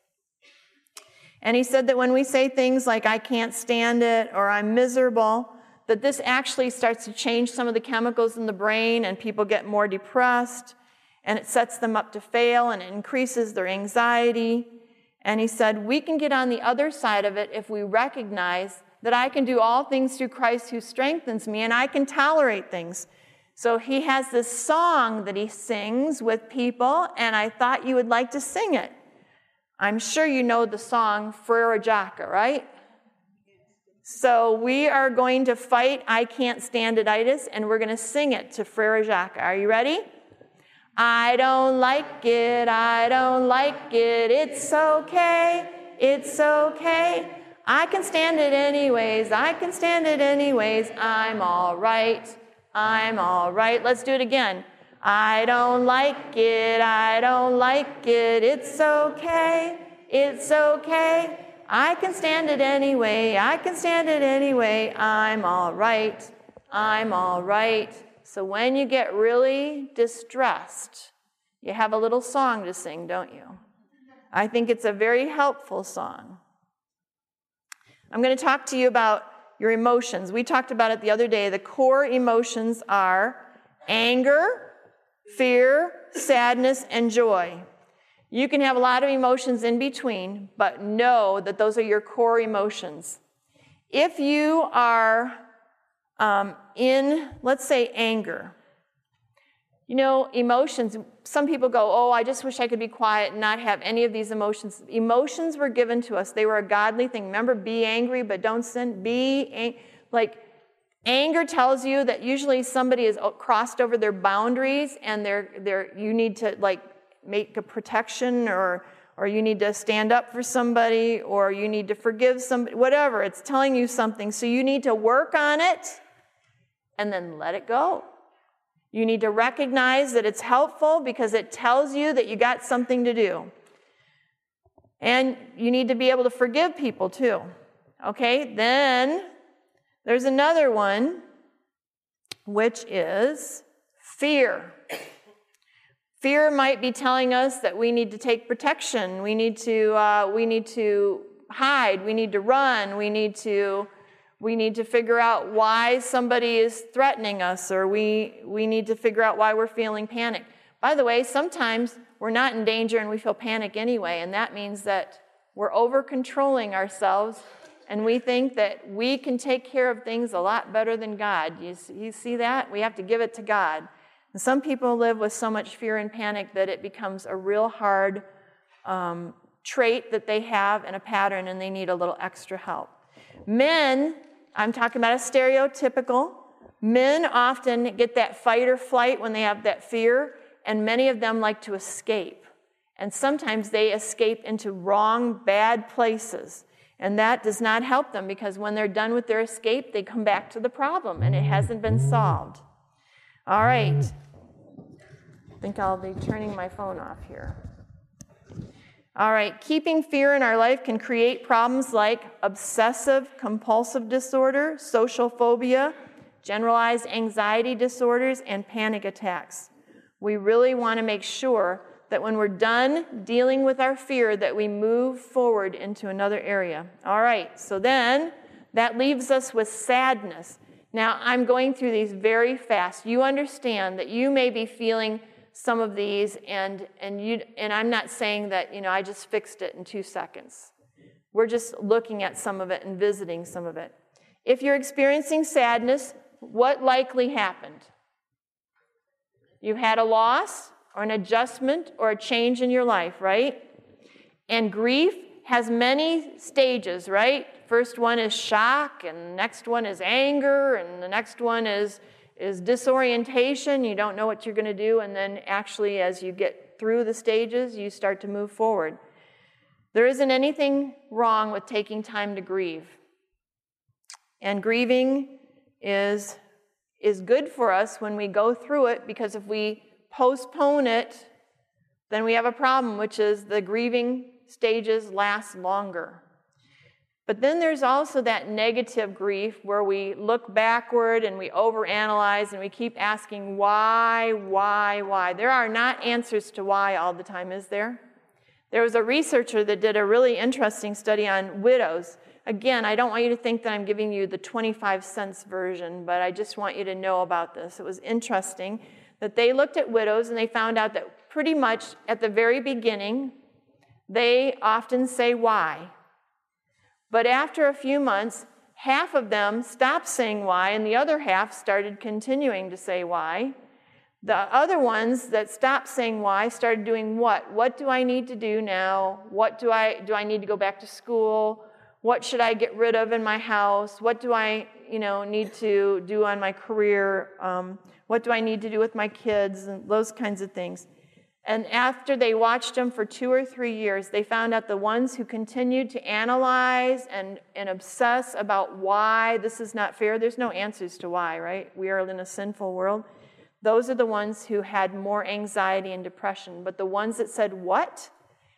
S2: And he said that when we say things like, I can't stand it or I'm miserable, that this actually starts to change some of the chemicals in the brain and people get more depressed and it sets them up to fail and it increases their anxiety. And he said, We can get on the other side of it if we recognize that I can do all things through Christ who strengthens me and I can tolerate things. So he has this song that he sings with people, and I thought you would like to sing it. I'm sure you know the song Frere Jacques, right? So we are going to fight I Can't Stand It Itis, and we're going to sing it to Frere Jacques. Are you ready? I don't like it, I don't like it, it's okay, it's okay. I can stand it anyways, I can stand it anyways, I'm all right, I'm all right. Let's do it again. I don't like it, I don't like it, it's okay, it's okay. I can stand it anyway. I can stand it anyway. I'm all right. I'm all right. So when you get really distressed, you have a little song to sing, don't you? I think it's a very helpful song. I'm going to talk to you about your emotions. We talked about it the other day. The core emotions are anger, fear, sadness, and joy. You can have a lot of emotions in between, but know that those are your core emotions. If you are um, in, let's say, anger, you know, emotions, some people go, Oh, I just wish I could be quiet and not have any of these emotions. Emotions were given to us, they were a godly thing. Remember, be angry, but don't sin. Be ang- like, Anger tells you that usually somebody has crossed over their boundaries and they're, they're, you need to like make a protection or or you need to stand up for somebody or you need to forgive somebody whatever. It's telling you something. So you need to work on it and then let it go. You need to recognize that it's helpful because it tells you that you got something to do. And you need to be able to forgive people too okay? Then there's another one which is fear Fear might be telling us that we need to take protection, we need to, uh, we need to hide, we need to run, we need to, we need to figure out why somebody is threatening us, or we, we need to figure out why we're feeling panic. By the way, sometimes we're not in danger and we feel panic anyway, and that means that we're over controlling ourselves and we think that we can take care of things a lot better than God. You, you see that? We have to give it to God. And some people live with so much fear and panic that it becomes a real hard um, trait that they have and a pattern, and they need a little extra help. Men, I'm talking about a stereotypical, men often get that fight or flight when they have that fear, and many of them like to escape. And sometimes they escape into wrong, bad places. And that does not help them because when they're done with their escape, they come back to the problem and it hasn't been solved. All right think I'll be turning my phone off here. All right, keeping fear in our life can create problems like obsessive compulsive disorder, social phobia, generalized anxiety disorders, and panic attacks. We really want to make sure that when we're done dealing with our fear that we move forward into another area. All right, so then that leaves us with sadness. Now, I'm going through these very fast. You understand that you may be feeling some of these, and, and, you, and I'm not saying that, you know, I just fixed it in two seconds. We're just looking at some of it and visiting some of it. If you're experiencing sadness, what likely happened? You had a loss or an adjustment or a change in your life, right? And grief has many stages, right? First one is shock, and the next one is anger, and the next one is, is disorientation. You don't know what you're going to do. And then, actually, as you get through the stages, you start to move forward. There isn't anything wrong with taking time to grieve. And grieving is, is good for us when we go through it because if we postpone it, then we have a problem, which is the grieving stages last longer. But then there's also that negative grief where we look backward and we overanalyze and we keep asking why, why, why. There are not answers to why all the time, is there? There was a researcher that did a really interesting study on widows. Again, I don't want you to think that I'm giving you the 25 cents version, but I just want you to know about this. It was interesting that they looked at widows and they found out that pretty much at the very beginning, they often say why. But after a few months, half of them stopped saying why, and the other half started continuing to say why. The other ones that stopped saying why started doing what? What do I need to do now? What do I do I need to go back to school? What should I get rid of in my house? What do I, you know, need to do on my career? Um, what do I need to do with my kids? And those kinds of things. And after they watched them for two or three years, they found out the ones who continued to analyze and, and obsess about why this is not fair, there's no answers to why, right? We are in a sinful world. Those are the ones who had more anxiety and depression. But the ones that said what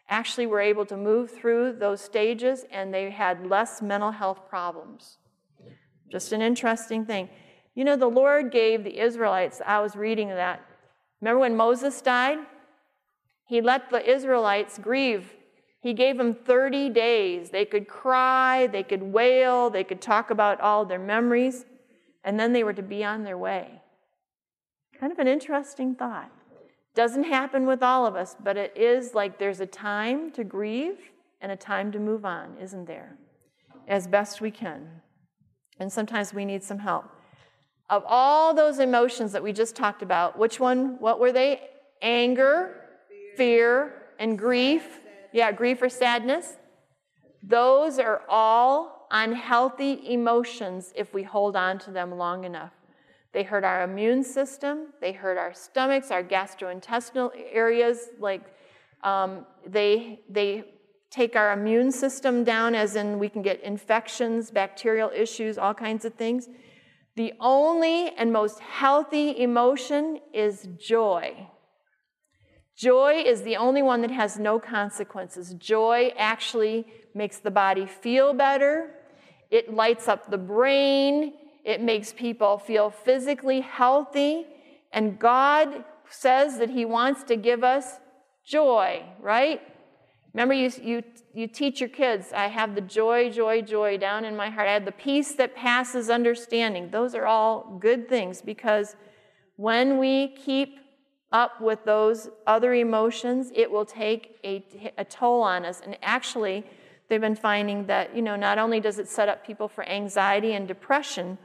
S2: actually were able to move through those stages and they had less mental health problems. Just an interesting thing. You know, the Lord gave the Israelites, I was reading that. Remember when Moses died? He let the Israelites grieve. He gave them 30 days. They could cry, they could wail, they could talk about all their memories, and then they were to be on their way. Kind of an interesting thought. Doesn't happen with all of us, but it is like there's a time to grieve and a time to move on, isn't there? As best we can. And sometimes we need some help. Of all those emotions that we just talked about, which one, what were they? Anger, fear, and grief. Yeah, grief or sadness. Those are all unhealthy emotions if we hold on to them long enough. They hurt our immune system, they hurt our stomachs, our gastrointestinal areas, like um, they, they take our immune system down, as in we can get infections, bacterial issues, all kinds of things. The only and most healthy emotion is joy. Joy is the only one that has no consequences. Joy actually makes the body feel better, it lights up the brain, it makes people feel physically healthy, and God says that He wants to give us joy, right? Remember, you, you, you teach your kids, I have the joy, joy, joy down in my heart. I have the peace that passes understanding. Those are all good things because when we keep up with those other emotions, it will take a, a toll on us. And actually, they've been finding that, you know, not only does it set up people for anxiety and depression,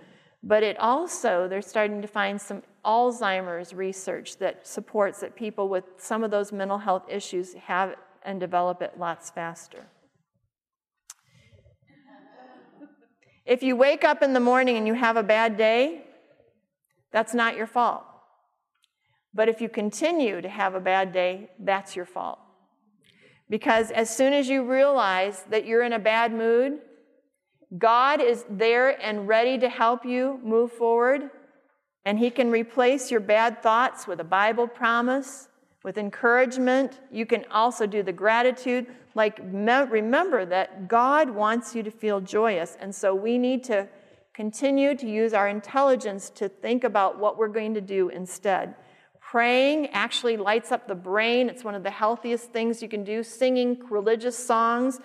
S2: but it also, they're starting to find some Alzheimer's research that supports that people with some of those mental health issues have and develop it lots faster. If you wake up in the morning and you have a bad day, that's not your fault. But if you continue to have a bad day, that's your fault. Because as soon as you realize that you're in a bad mood, God is there and ready to help you move forward. And He can replace your bad thoughts with a Bible promise, with encouragement. You can also do the gratitude. Like, remember that God wants you to feel joyous. And so we need to continue to use our intelligence to think about what we're going to do instead. Praying actually lights up the brain. It's one of the healthiest things you can do. Singing religious songs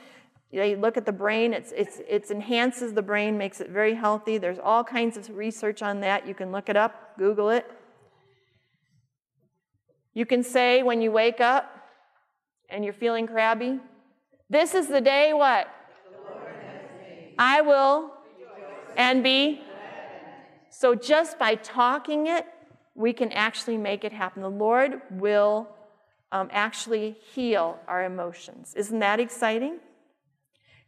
S2: They look at the brain, it's, it's, it enhances the brain, makes it very healthy. There's all kinds of research on that. You can look it up, Google it. You can say when you wake up and you're feeling crabby, this is the day what? I will and be. So just by talking it, we can actually make it happen. The Lord will um, actually heal our emotions. Isn't that exciting?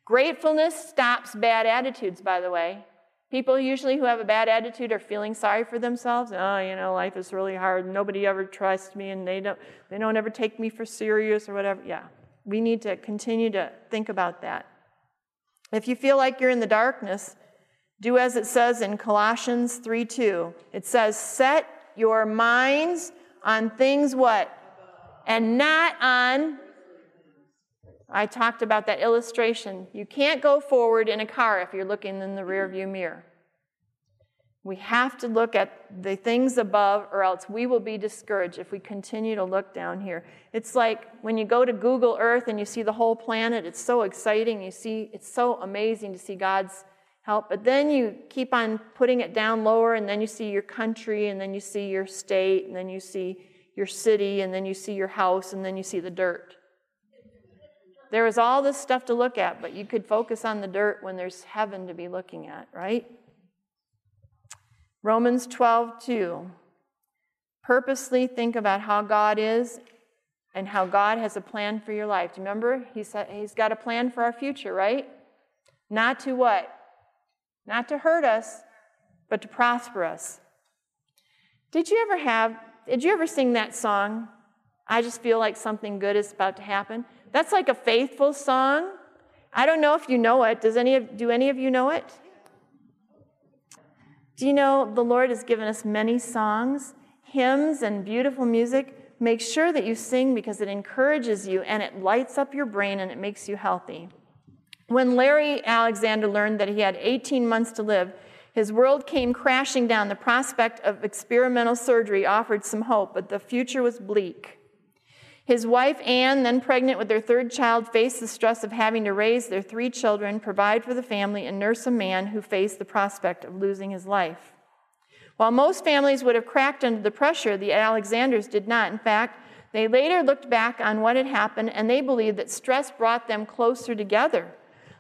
S2: Gratefulness stops bad attitudes, by the way. People usually who have a bad attitude are feeling sorry for themselves. Oh, you know, life is really hard. Nobody ever trusts me, and they don't they don't ever take me for serious or whatever. Yeah, we need to continue to think about that. If you feel like you're in the darkness, do as it says in Colossians 3:2. It says, "Set your minds on things what, and not on." I talked about that illustration. You can't go forward in a car if you're looking in the rearview mirror. We have to look at the things above, or else we will be discouraged if we continue to look down here. It's like when you go to Google Earth and you see the whole planet, it's so exciting. You see, it's so amazing to see God's help. But then you keep on putting it down lower, and then you see your country, and then you see your state, and then you see your city, and then you see your house, and then you see the dirt. There is all this stuff to look at, but you could focus on the dirt when there's heaven to be looking at, right? Romans 12, 2. Purposely think about how God is and how God has a plan for your life. Do you remember? He said he's got a plan for our future, right? Not to what? Not to hurt us, but to prosper us. Did you ever have, did you ever sing that song? I just feel like something good is about to happen. That's like a faithful song. I don't know if you know it. Does any of, do any of you know it? Do you know the Lord has given us many songs, hymns, and beautiful music? Make sure that you sing because it encourages you and it lights up your brain and it makes you healthy. When Larry Alexander learned that he had 18 months to live, his world came crashing down. The prospect of experimental surgery offered some hope, but the future was bleak. His wife, Anne, then pregnant with their third child, faced the stress of having to raise their three children, provide for the family, and nurse a man who faced the prospect of losing his life. While most families would have cracked under the pressure, the Alexanders did not. In fact, they later looked back on what had happened and they believed that stress brought them closer together.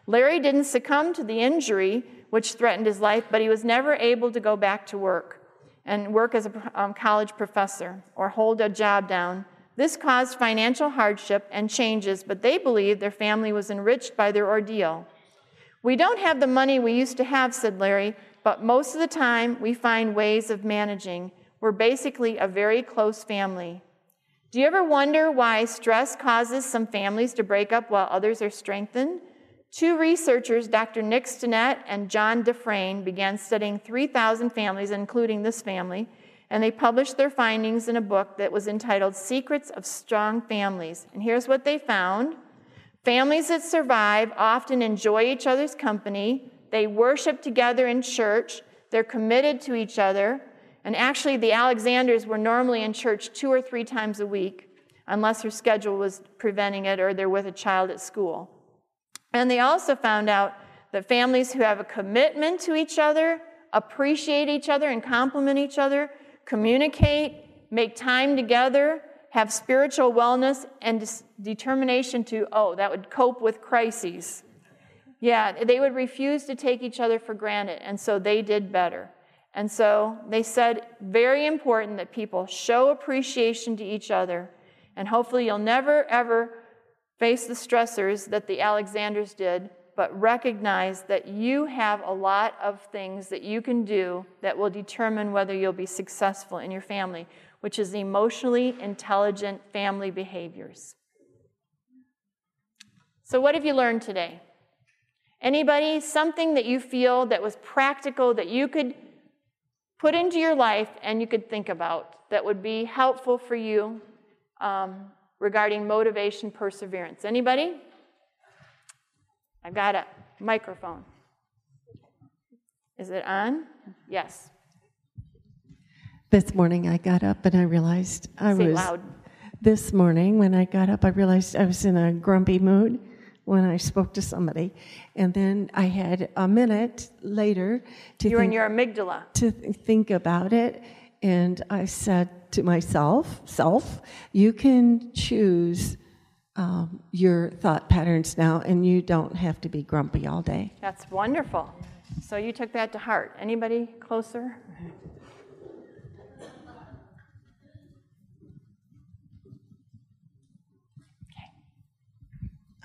S2: Larry didn't succumb to the injury which threatened his life, but he was never able to go back to work and work as a um, college professor or hold a job down this caused financial hardship and changes, but they believed their family was enriched by their ordeal. We don't have the money we used to have, said Larry, but most of the time we find ways of managing. We're basically a very close family. Do you ever wonder why stress causes some families to break up while others are strengthened? Two researchers, Dr. Nick Stinnett and John DeFrain, began studying 3,000 families, including this family, and they published their findings in a book that was entitled Secrets of Strong Families. And here's what they found families that survive often enjoy each other's company, they worship together in church, they're committed to each other. And actually, the Alexanders were normally in church two or three times a week, unless their schedule was preventing it or they're with a child at school. And they also found out that families who have a commitment to each other, appreciate each other, and compliment each other communicate, make time together, have spiritual wellness, and determination to, oh, that would cope with crises. Yeah, they would refuse to take each other for granted, and so they did better. And so they said, very important that people show appreciation to each other, and hopefully you'll never, ever face the stressors that the Alexanders did but recognize that you have a lot of things that you can do that will determine whether you'll be successful in your family, which is emotionally intelligent family behaviors. So, what have you learned today? Anybody, something that you feel that was practical that you could put into your life and you could think about that would be helpful for you um, regarding motivation, perseverance? Anybody? I've got a microphone. Is it on? Yes.
S3: This morning I got up and I realized I
S2: Say
S3: was.
S2: loud.
S3: This morning when I got up, I realized I was in a grumpy mood. when I spoke to somebody. And then I had a minute later to
S2: You're in your amygdala.
S3: to th- think about it. And I said to myself, self, you can choose um, your thought patterns now, and you don't have to be grumpy all day.
S2: That's wonderful. So you took that to heart. Anybody closer?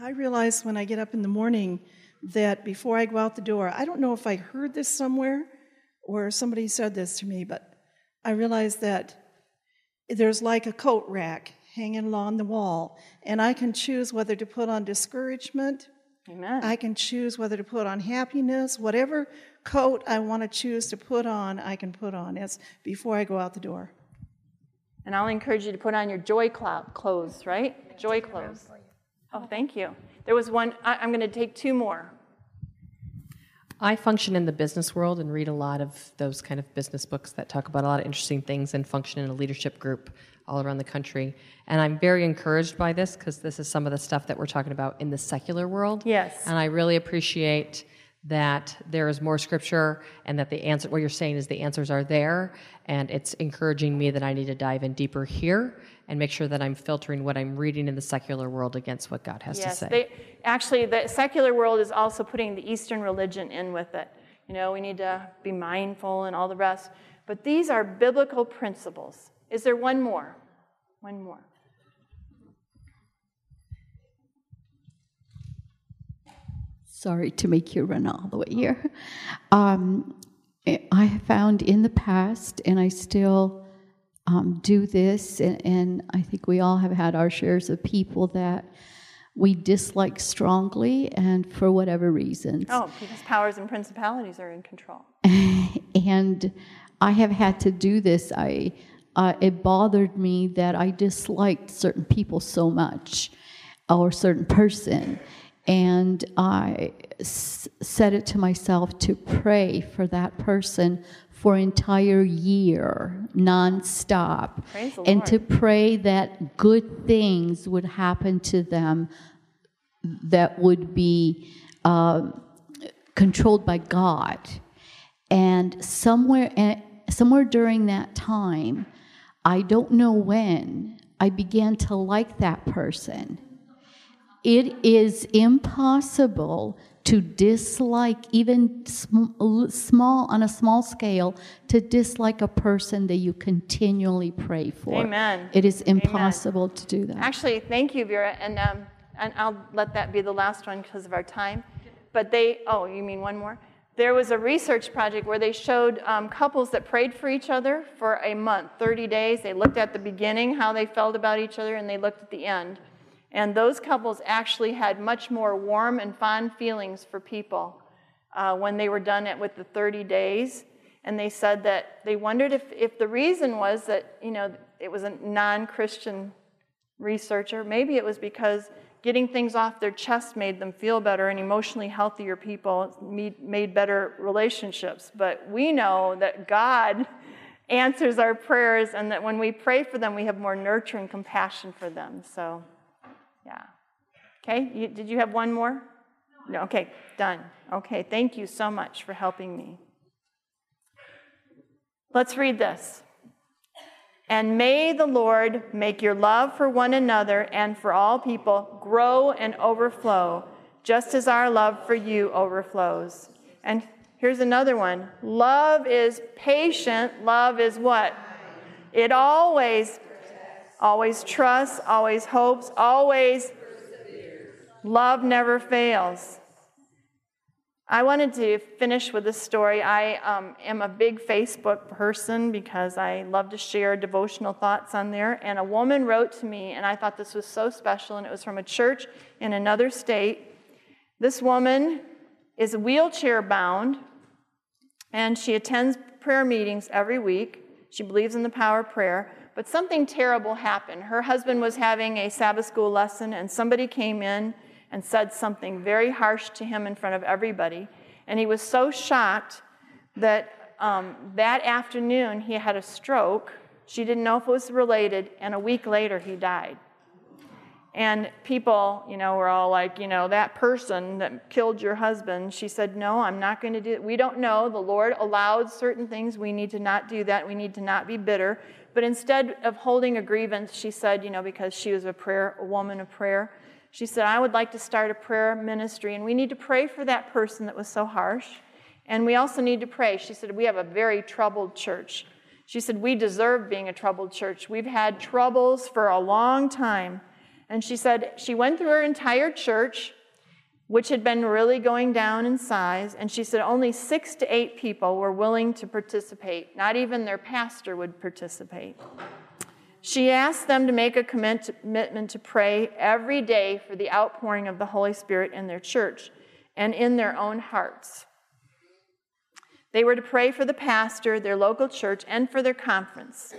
S4: I realize when I get up in the morning that before I go out the door, I don't know if I heard this somewhere or somebody said this to me, but I realize that there's like a coat rack hanging along the wall, and I can choose whether to put on discouragement.
S2: Amen.
S4: I can choose whether to put on happiness, whatever coat I want to choose to put on, I can put on. It's before I go out the door.
S2: And I'll encourage you to put on your joy cloud clothes, right? Joy clothes. Oh, thank you. There was one, I, I'm going to take two more.
S5: I function in the business world and read a lot of those kind of business books that talk about a lot of interesting things and function in a leadership group all around the country. And I'm very encouraged by this because this is some of the stuff that we're talking about in the secular world.
S2: Yes.
S5: And I really appreciate that there is more scripture and that the answer what you're saying is the answers are there and it's encouraging me that I need to dive in deeper here and make sure that I'm filtering what I'm reading in the secular world against what God has
S2: Yes,
S5: to say.
S2: they, actually, the secular world is also putting the Eastern religion in with it. You know, we need to be mindful and all the rest. But these are biblical principles. Is there one more? One more.
S6: Sorry to make you run all the way here. Um, I have found in the past, and I still um, do this, and, and I think we all have had our shares of people that we dislike strongly, and for whatever reasons.
S2: Oh, because powers and principalities are in control.
S6: and I have had to do this. I uh, it bothered me that I disliked certain people so much, or a certain person, and I s- said it to myself to pray for that person for entire year, nonstop, and
S2: Lord.
S6: to pray that good things would happen to them that would be um, controlled by God. And somewhere, eh, somewhere during that time, I don't know when, I began to like that person. It is impossible to dislike, even sm- small, on a small scale, to dislike a person that you continually pray for.
S2: Amen.
S6: It is impossible to do that.
S2: Actually, thank you, Vera, and um, and I'll let that be the last one because of our time. But they, oh, you mean one more? There was a research project where they showed um, couples that prayed for each other for a month, 30 days. They looked at the beginning, how they felt about each other, and they looked at the end. And those couples actually had much more warm and fond feelings for people uh, when they were done it with the 30 days. And they said that they wondered if, if the reason was that, you know, it was a non Christian researcher. Maybe it was because getting things off their chest made them feel better and emotionally healthier people made, made better relationships. But we know that God answers our prayers and that when we pray for them, we have more nurture and compassion for them. So, yeah. Okay, you, did you have one more? No, okay, done. Okay, thank you so much for helping me. Let's read this. And may the Lord make your love for one another and for all people grow and overflow, just as our love for you overflows. And here's another one love is patient. Love is what? It always, always trusts, always hopes, always. Love never fails. I wanted to finish with this story. I um, am a big Facebook person because I love to share devotional thoughts on there. And a woman wrote to me, and I thought this was so special, and it was from a church in another state. This woman is wheelchair bound, and she attends prayer meetings every week. She believes in the power of prayer. But something terrible happened. Her husband was having a Sabbath school lesson, and somebody came in and said something very harsh to him in front of everybody. And he was so shocked that um, that afternoon he had a stroke. She didn't know if it was related, and a week later he died. And people, you know, were all like, you know, that person that killed your husband. She said, No, I'm not going to do it. We don't know. The Lord allowed certain things. We need to not do that. We need to not be bitter. But instead of holding a grievance, she said, you know, because she was a prayer, a woman of prayer, she said, I would like to start a prayer ministry, and we need to pray for that person that was so harsh. And we also need to pray. She said, We have a very troubled church. She said, We deserve being a troubled church. We've had troubles for a long time. And she said she went through her entire church, which had been really going down in size, and she said only six to eight people were willing to participate. Not even their pastor would participate. She asked them to make a commitment to pray every day for the outpouring of the Holy Spirit in their church and in their own hearts. They were to pray for the pastor, their local church, and for their conference.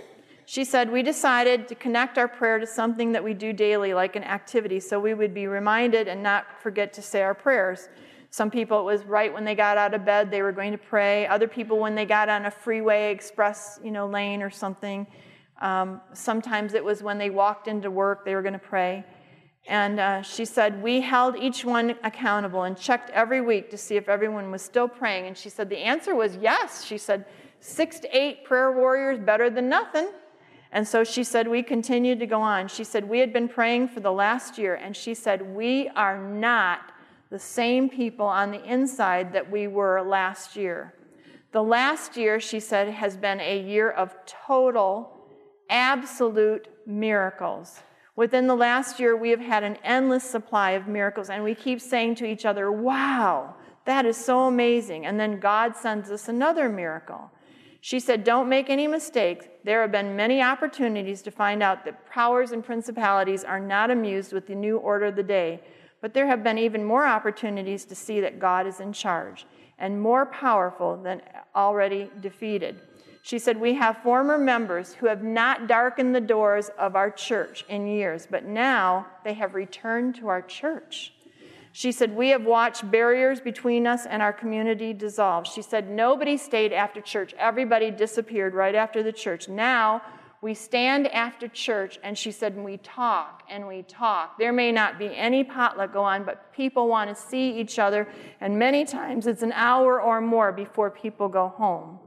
S2: She said, We decided to connect our prayer to something that we do daily, like an activity, so we would be reminded and not forget to say our prayers. Some people, it was right when they got out of bed, they were going to pray. Other people, when they got on a freeway, express, you know, lane or something. Um, sometimes it was when they walked into work, they were going to pray. And uh, she said, We held each one accountable and checked every week to see if everyone was still praying. And she said, The answer was yes. She said, Six to eight prayer warriors, better than nothing. And so she said, We continued to go on. She said, We had been praying for the last year, and she said, We are not the same people on the inside that we were last year. The last year, she said, has been a year of total, absolute miracles. Within the last year, we have had an endless supply of miracles, and we keep saying to each other, Wow, that is so amazing. And then God sends us another miracle. She said, Don't make any mistakes. There have been many opportunities to find out that powers and principalities are not amused with the new order of the day, but there have been even more opportunities to see that God is in charge and more powerful than already defeated. She said, We have former members who have not darkened the doors of our church in years, but now they have returned to our church. She said, We have watched barriers between us and our community dissolve. She said, Nobody stayed after church. Everybody disappeared right after the church. Now we stand after church, and she said, We talk and we talk. There may not be any potluck go on, but people want to see each other, and many times it's an hour or more before people go home.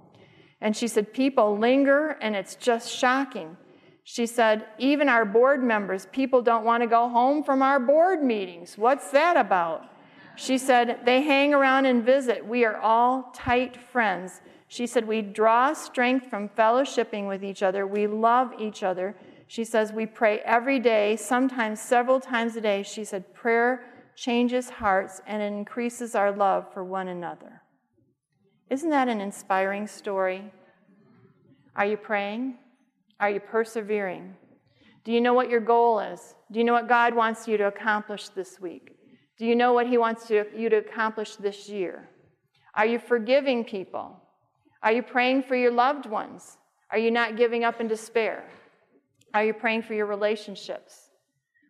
S2: And she said, People linger, and it's just shocking. She said, even our board members, people don't want to go home from our board meetings. What's that about? She said, they hang around and visit. We are all tight friends. She said, we draw strength from fellowshipping with each other. We love each other. She says, we pray every day, sometimes several times a day. She said, prayer changes hearts and increases our love for one another. Isn't that an inspiring story? Are you praying? Are you persevering? Do you know what your goal is? Do you know what God wants you to accomplish this week? Do you know what He wants you to accomplish this year? Are you forgiving people? Are you praying for your loved ones? Are you not giving up in despair? Are you praying for your relationships?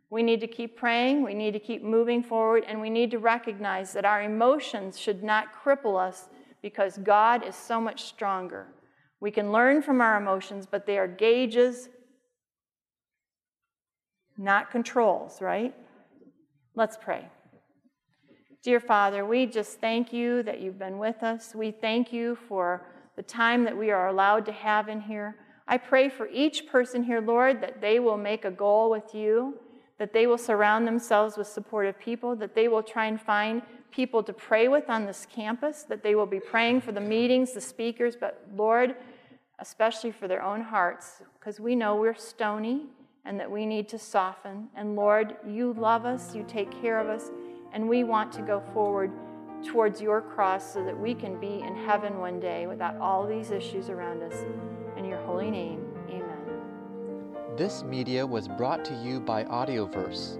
S2: We need to keep praying, we need to keep moving forward, and we need to recognize that our emotions should not cripple us because God is so much stronger. We can learn from our emotions, but they are gauges, not controls, right? Let's pray. Dear Father, we just thank you that you've been with us. We thank you for the time that we are allowed to have in here. I pray for each person here, Lord, that they will make a goal with you, that they will surround themselves with supportive people, that they will try and find people to pray with on this campus, that they will be praying for the meetings, the speakers, but Lord, especially for their own hearts, because we know we're stony and that we need to soften. And Lord, you love us, you take care of us, and we want to go forward towards your cross so that we can be in heaven one day without all these issues around us. In your holy name, amen.
S7: This media was brought to you by Audioverse